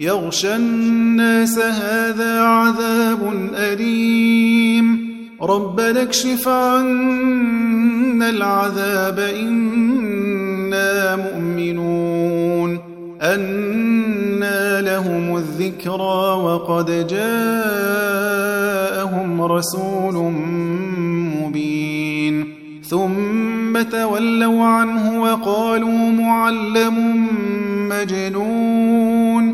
يغشى الناس هذا عذاب أليم. ربنا اكشف عنا العذاب إنا مؤمنون. أنا لهم الذكرى وقد جاءهم رسول مبين. ثم تولوا عنه وقالوا معلم مجنون.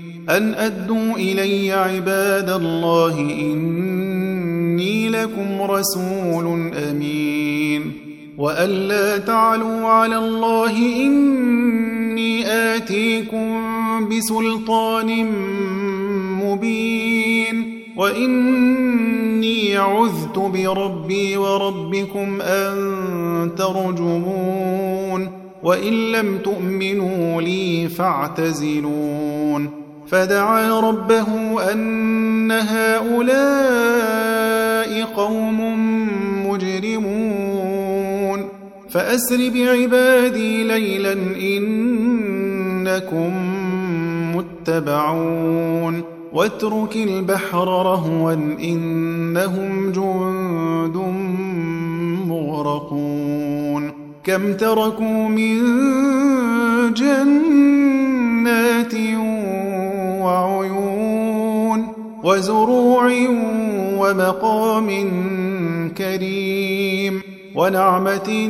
أن أدوا إلي عباد الله إني لكم رسول أمين. وأن لا تعلوا على الله إني آتيكم بسلطان مبين. وإني عذت بربي وربكم أن ترجمون. وإن لم تؤمنوا لي فاعتزلون. فدعا ربه أن هؤلاء قوم مجرمون. فأسر بعبادي ليلا إنكم متبعون. واترك البحر رهوا إنهم جند مغرقون. كم تركوا من وزروع ومقام كريم ونعمة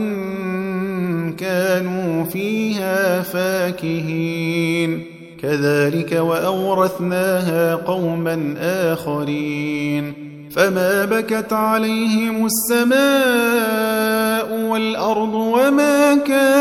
كانوا فيها فاكهين. كذلك وأورثناها قوما آخرين. فما بكت عليهم السماء والأرض وما كانوا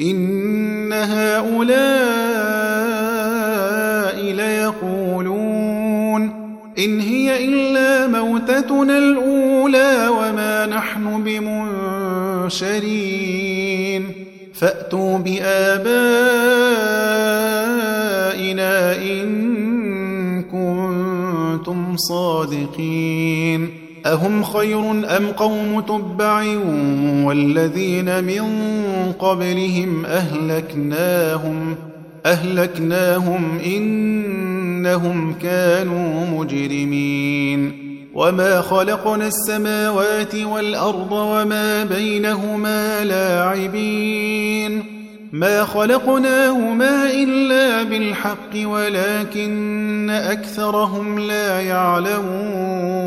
إن هؤلاء ليقولون إن هي إلا موتتنا الأولى وما نحن بمنشرين. فأتوا بآبائنا إن كنتم صادقين. أهم خير أم قوم تبع والذين من قبلهم أهلكناهم أهلكناهم إنهم كانوا مجرمين وما خلقنا السماوات والأرض وما بينهما لاعبين ما خلقناهما إلا بالحق ولكن أكثرهم لا يعلمون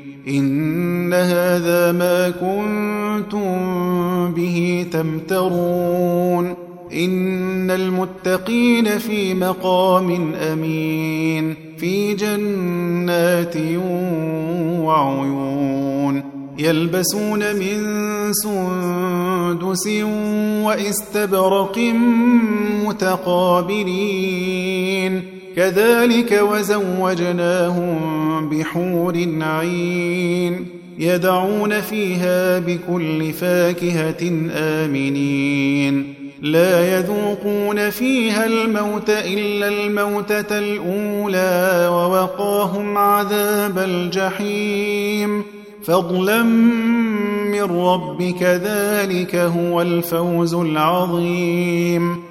إن هذا ما كنتم به تمترون. إن المتقين في مقام أمين في جنات وعيون. يلبسون من سندس وإستبرق متقابلين. كذلك وزوجناهم بحور عين يدعون فيها بكل فاكهة آمنين. لا يذوقون فيها الموت إلا الموتة الأولى ووقاهم عذاب الجحيم. فضلا من ربك ذلك هو الفوز العظيم.